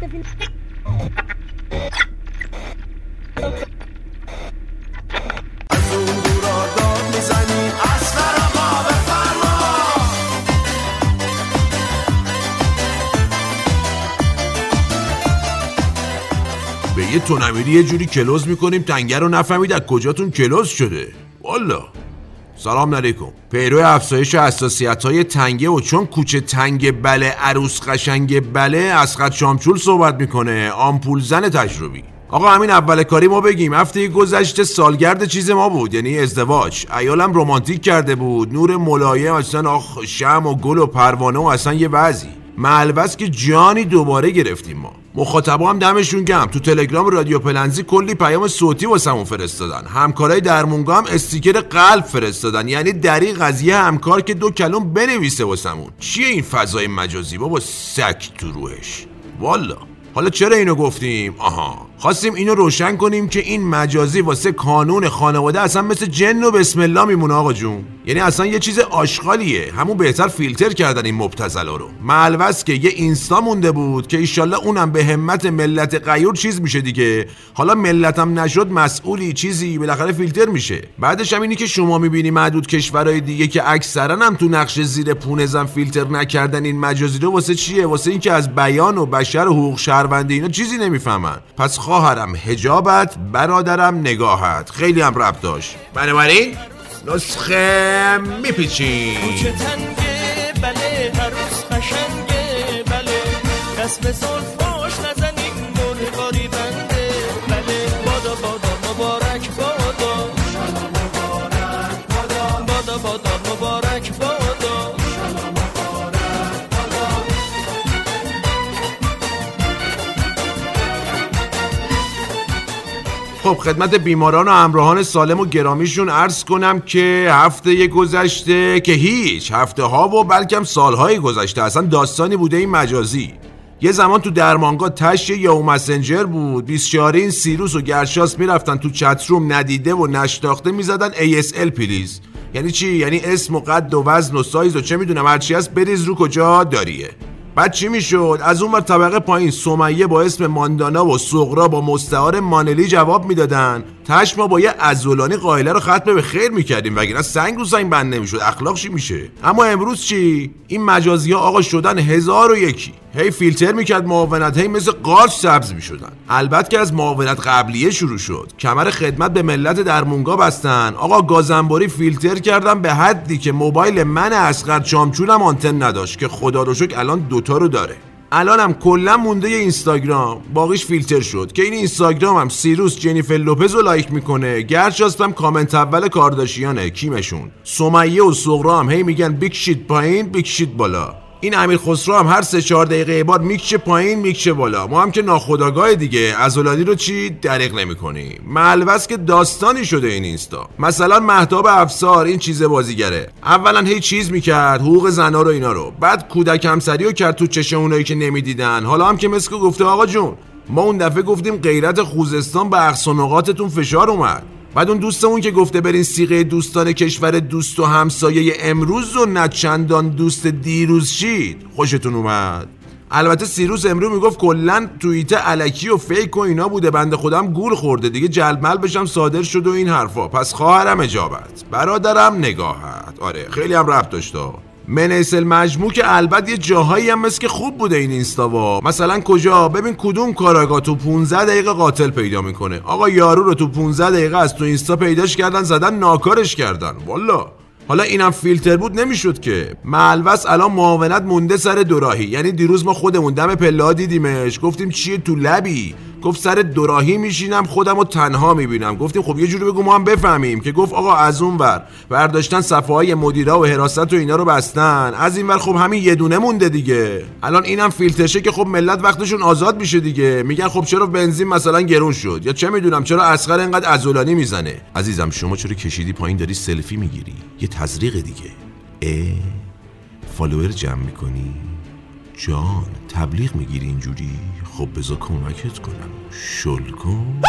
به یه تونمیری یه جوری کلوز می‌کنیم تنگه رو نفهمید از کجاتون کلوز شده. والا. سلام علیکم. پیرو افزایش حساسیت های تنگه و چون کوچه تنگ بله عروس قشنگ بله خط شامچول صحبت می‌کنه. آمپول زن تجربی. آقا همین اول کاری ما بگیم. هفته گذشته سالگرد چیز ما بود یعنی ازدواج. ایالم رومانتیک کرده بود. نور ملایم اصلا آخ شم و گل و پروانه و اصلا یه وضعی. ملوز که جانی دوباره گرفتیم ما. مخاطبا هم دمشون گم تو تلگرام رادیو پلنزی کلی پیام صوتی واسمون فرستادن. همکارای درمونگا هم استیکر قلب فرستادن. یعنی دری قضیه همکار که دو کلم بنویسه واسمون. چیه این فضای مجازی؟ بابا سک تو روش والا. حالا چرا اینو گفتیم؟ آها. خواستیم اینو روشن کنیم که این مجازی واسه کانون خانواده اصلا مثل جن و بسم الله میمونه آقا جون. یعنی اصلا یه چیز آشغالیه. همون بهتر فیلتر کردن این مبتزلا رو. معلوس که یه اینستا مونده بود که ایشالله اونم به همت ملت غیور چیز میشه دیگه. حالا ملتم نشد مسئولی چیزی بالاخره فیلتر میشه. بعدش هم اینی که شما می‌بینی معدود کشورهای دیگه که اکثرا هم تو نقش زیر پونه زن فیلتر نکردن این مجازی رو واسه چیه؟ واسه اینکه از بیان و بشر و حقوق شهروندی اینا چیزی نمی‌فهمن. پس خواهرم هجابت برادرم نگاهت. خیلی هم رب داشت. بنابراین نسخه تنگه بله عروس قشنگه بله. خب خدمت بیماران و همراهان سالم و گرامیشون عرض کنم که هفته گذشته که هیچ هفته ها و بلکم سالهای گذشته اصلا داستانی بوده این مجازی. یه زمان تو درمانگاه تش یا مسنجر بود بیسچارین سیروس و گرشاس می‌رفتن تو چتروم ندیده و نشناخته می‌زدن ASL پلیز. یعنی چی؟ یعنی اسم و قد و وزن و سایز و چه می‌دونم هرچی هست بریز رو کجا داریه. بعد چی می‌شد؟ از اون بر طبقه پایین سمیه با اسم ماندانا و سغرا با مستعار مانلی جواب می‌دادن. تش ما با یه ازولانی قائله رو ختم به خیر می‌کردیم وگرنه سنگ رو سنگ بند نمی‌شد. اخلاق چی میشه؟ اما امروز چی؟ این مجازی ها آقا شدن هزار و یکی. هی فیلتر می‌کرد معاونت هی مثل قارچ سبز می‌شدن. البته که از معاونت قبلیه شروع شد. کمر خدمت به ملت در مونگا بستن. آقا گازنباری فیلتر کردم به حدی که موبایل من اسقر چامچولم آنتن نداشت که خدا رو شکر الان دوتا رو داره. الانم کلا مونده یه اینستاگرام. باقیش فیلتر شد. که این اینستاگرام هم سیروس جنیفر لوپز رو لایک می‌کنه. گرچاستم کامنت اول کارداشیانه کیمشون. سمیه و سغرا هم هی میگن بیگ شیت پایین بیگ شیت بالا. این امیر خسرو هم هر سه چهار دقیقه بعد می‌کشه پایین می‌کشه بالا. ما هم که ناخداگاه دیگه. ازولانی رو چی دریغ نمی‌کنیم ملوس که داستانی شده این اینستا. مثلا مهتاب افسار این چیز بازیگره. اولا هی چیز می‌کرد حقوق زنا رو اینا رو. بعد کودک همسری رو کرد تو چش اونایی که نمی‌دیدن. حالا هم که مثل گفته آقا جون ما اون دفعه گفتیم غیرت خوزستان به اقصانقاتتون فشار اومد. بعد اون دوستمون که گفته برین سیغه دوستان کشور دوست و همسایه امروز و نه چندان دوست دیروز شید خوشتون اومد؟ البته سیروس امرو می‌گفت کلا توییت علکی و فیک و اینا بوده بنده خودم گول خورده دیگه جلمل بشم صادر شد و این حرفا. پس خواهرم اجابت. برادرم نگاهت. آره خیلی هم ربط داشته منیس المجموع که البته یه جاهایی هم مثل که خوب بوده این اینستاوا مثلا کجا؟ ببین کدوم کاراگاه تو 15 دقیقه قاتل پیدا می‌کنه. آقا یارو رو تو 15 دقیقه از تو اینستا پیداش کردن زدن ناکارش کردن. والا. حالا اینم فیلتر بود نمی‌شد که. ملوس الان معاونت مونده سر دوراهی. یعنی دیروز ما خودمون دم پلا دیدیمش. گفتیم چیه تو لبی؟ گفت سر دوراهی میشینم خودم رو تنها می‌بینم. گفتیم خب یه جوری بگو ما هم بفهمیم. که گفت آقا از اون ور. برداشتن صفحه های مدیرا و حراست و اینا رو بستن. از این ور خب همین یه دونه مونده دیگه. الان اینم فیلترشه که خب ملت وقتشون آزاد میشه دیگه. میگن خب چرا بنزین مثلا گرون شد؟ یا چه می‌دونم چرا اسقر اینقدر عضلانی می‌زنه؟ عزیزم شما چرا کشیدی پایین داری سلفی می‌گیری؟ یه تزریق دیگه. اه. فالوور جمع می‌کنی. جان تبلیغ می‌گیری اینجوری؟ خب بذار کمکت کنم. شل کن.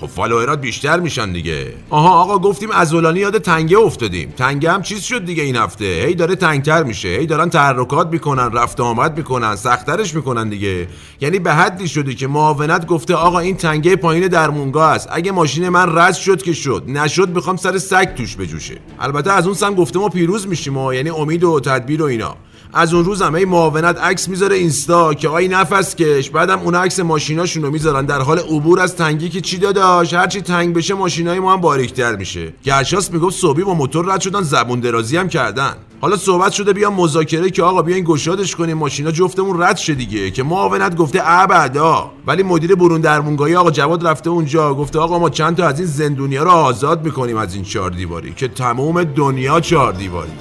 خب فالوورات بیشتر میشن دیگه. آها آقا گفتیم ازولانی یاد تنگه افتادیم. تنگه هم چیز شد دیگه این هفته. هی داره تنگتر میشه. هی دارن تحرکات می‌کنن رفت آمد می‌کنن سختترش می‌کنن دیگه. یعنی به حدی شده که معاونت گفته آقا این تنگه پایین درمونگاه است. اگه ماشین من رد شد که شد. نشد می‌خوام سر سگ توش بجوشه. البته از اون سم گفته ما پیروز میشیم و یعنی امید و تدبیر و اینا. از اون روز هم معاونت عکس می‌ذاره اینستا که آی نفس کش. بعدم اون عکس ماشیناشون رو می‌ذارن. در حال عبور از تنگی که چی داداش؟ هرچی تنگ بشه ماشینای ما هم باریکتر میشه. گرشاس می‌گفت صبحی با موتور رد شدن زبون درازی هم کردن. حالا صحبت شده بیام مذاکره که آقا بیاین گشادش کنیم. ماشینا جفتمون رد شه دیگه. که معاونت گفته ابدا. ولی مدیر برون درمونگاهی آقا جواد رفته اونجا. گفته آقا ما چند تا از این زندونیا رو آزاد می‌کنیم از این چهار دیواری. که تمام دنیا چهار دیواریه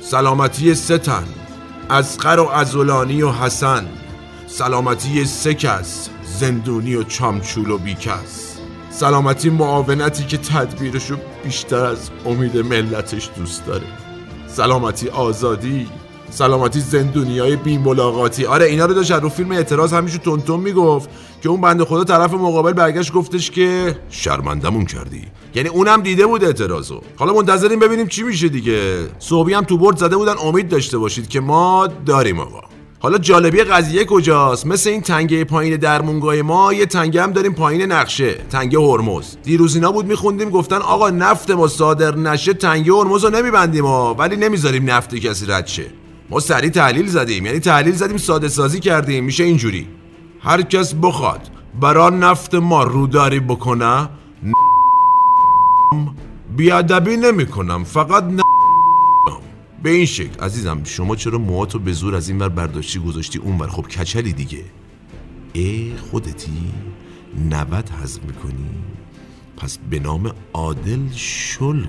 سلامتی ستن از و ازولانی و حسن سلامتی سکس زندونی و چامچول و بیکس سلامتی معاونتی که تدبیرشو بیشتر از امید ملتش دوست داره. سلامتی آزادی سلامتی زندونی های بی ملاقاتی آره اینا رو داشت رو فیلم اعتراض همیشه تونتون می‌گفت که اون بنده خدا طرف مقابل برگشت گفتش که شرمندمون کردی. یعنی اونم دیده بود اعتراضو. حالا منتظریم ببینیم چی میشه دیگه. صوبی هم تو برد زده بودن امید داشته باشید که ما داریم آقا. حالا جالبی قضیه کجاست؟ مثل این تنگه پایین درمونگاه ما یه تنگه هم داریم پایین نقشه تنگه هرمز. دیروز اینا بود میخوندیم گفتن آقا نفت ما صادر نشه تنگه هرمز رو نمیبندیم ها ولی نمی‌ذاریم نفت کسی رد شه. ما سریع تحلیل زدیم یعنی تحلیل زدیم ساده سازی کردیم میشه اینجوری. هر کس بخواد برا نفت ما روداری بکنه بیادبی نمی کنم فقط ن... به این شکل. عزیزم شما چرا موهاتو به زور از این ور برداشتی گذاشتی اون ور؟ خب کچلی دیگه. ای خودتی نوت حذف می‌کنی. پس به نام عادل شل.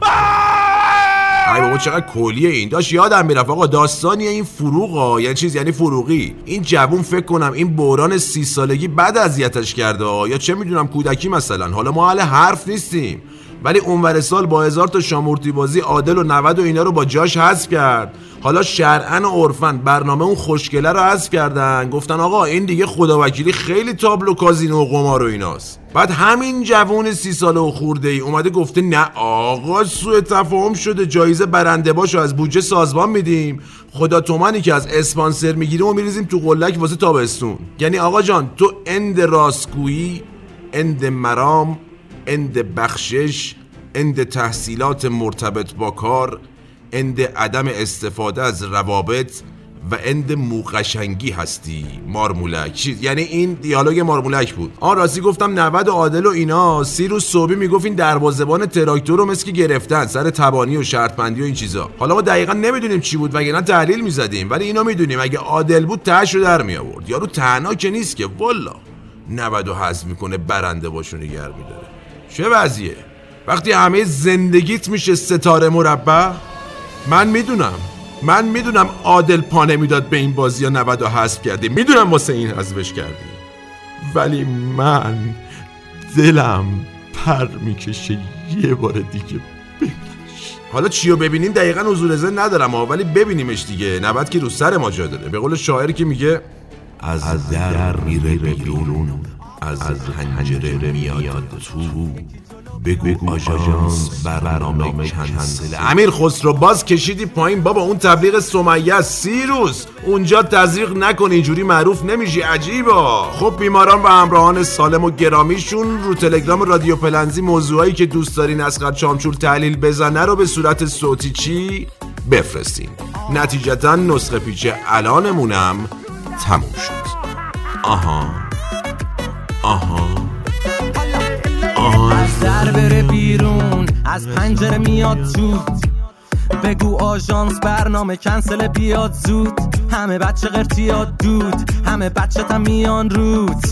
ای بابا چقدر کلیه این. داشت یادم می‌رفت آقا داستانی این فروغا یعنی چیز یعنی فروغی. این جوون فکر کنم این بوران سی سالگی بد اذیتش کرده یا چه می‌دونم کودکی مثلا. حالا ما حرف نیستیم. ولی اونور سال با هزار تا شامورتی بازی عادل و 90 و اینا رو با جاش حذف کرد. حالا شرعن و عرفن برنامه اون خوشگله رو حذف کردن. گفتن آقا این دیگه خداوکیلی خیلی تابلو کازینو و قمار و ایناست. بعد همین جوون سی ساله و خورده ای اومده گفته نه آقا سوء تفاهم شده. جایزه برنده باشو از بودجه سازمان میدیم. خدا تومنی که از اسپانسر می‌گیریم و میریزیم تو قلک واسه تابستون. یعنی آقا جان تو اند راستگویی اند مرام اند بخشش اند تحصیلات مرتبط با کار اند عدم استفاده از روابط و اند موقشنگی هستی. مارمولک. چیز یعنی این دیالوگ مارمولک بود. آن راستی گفتم 90 عادل و اینا. سی روز صبحی می‌گفت این دروازبان تراکتور رو مثل که گرفتن. سر تبانی و شرطبندی و این چیزا. حالا ما دقیقا نمی‌دونیم چی بود وگرنه تحلیل می‌زدیم. ولی اینا می‌دونیم. اگه عادل بود تهش رو در می آورد یارو تنها که نیست که. والا 90 و حذف می‌کنه برنده باشو نگر میداره. چه وضعیه؟ وقتی همه زندگیت میشه ستاره مربع؟ من می‌دونم. من می‌دونم عادل پا نمی‌داد به این بازی ها 90 و حذف کردی. می‌دونم واسه این حذفش کردی. ولی من دلم پر می‌کشه یه بار دیگه ببینش حالا چیو ببینیم؟ دقیقا حضور زن ندارم ها ولی ببینیمش دیگه. 90 که رو سر ما جا داره. به قول شاعری که میگه از, از در میره بیرون. از, از پنجره میاد تو. بگو آژانس برنامه کنسل امیر خسرو باز کشیدی پایین. بابا اون تبلیغ سمیه سی روز. اونجا تزریق نکن. اینجوری معروف نمیشی. عجیبا خب بیماران و همراهان سالم و گرامیشون رو تلگرام رادیو پلنزی موضوعایی که دوست دارین اسقر چامچور تحلیل بزنه رو به صورت صوتی چی بفرستین. نتیجتا نسخه پیچ الانمونم تموم شد. آها. آها. از در بره بیرون از پنجره میاد زود. بگو آژانس برنامه کنسل بیاد زود. همه بچه قرتیاد دود همه بچه تا میان رود.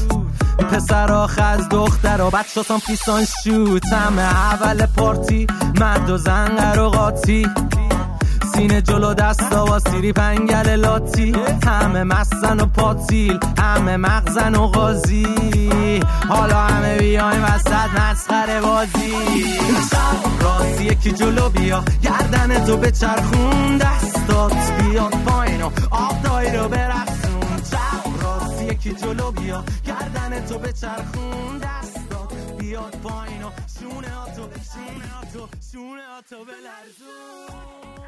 پسر از دختر و بچه تام پیسان شوت همه اول پارتی مرد و زن و قاطی سینه جلو دستا و سیری پنگل لاتی. همه مستن و پاتیل همه مغزن و غازی حالا همه بیایم وسط مسخره بازی. راستی یکی جلو بیا گردن تو به چرخون دستات. بیاد پایین و آب دایی رو برسون راستی یکی جلو بیا گردن تو به چرخون دستات. بیاد پایین و شونه ها تو شونه ها تو شونه ها تو بلرزون.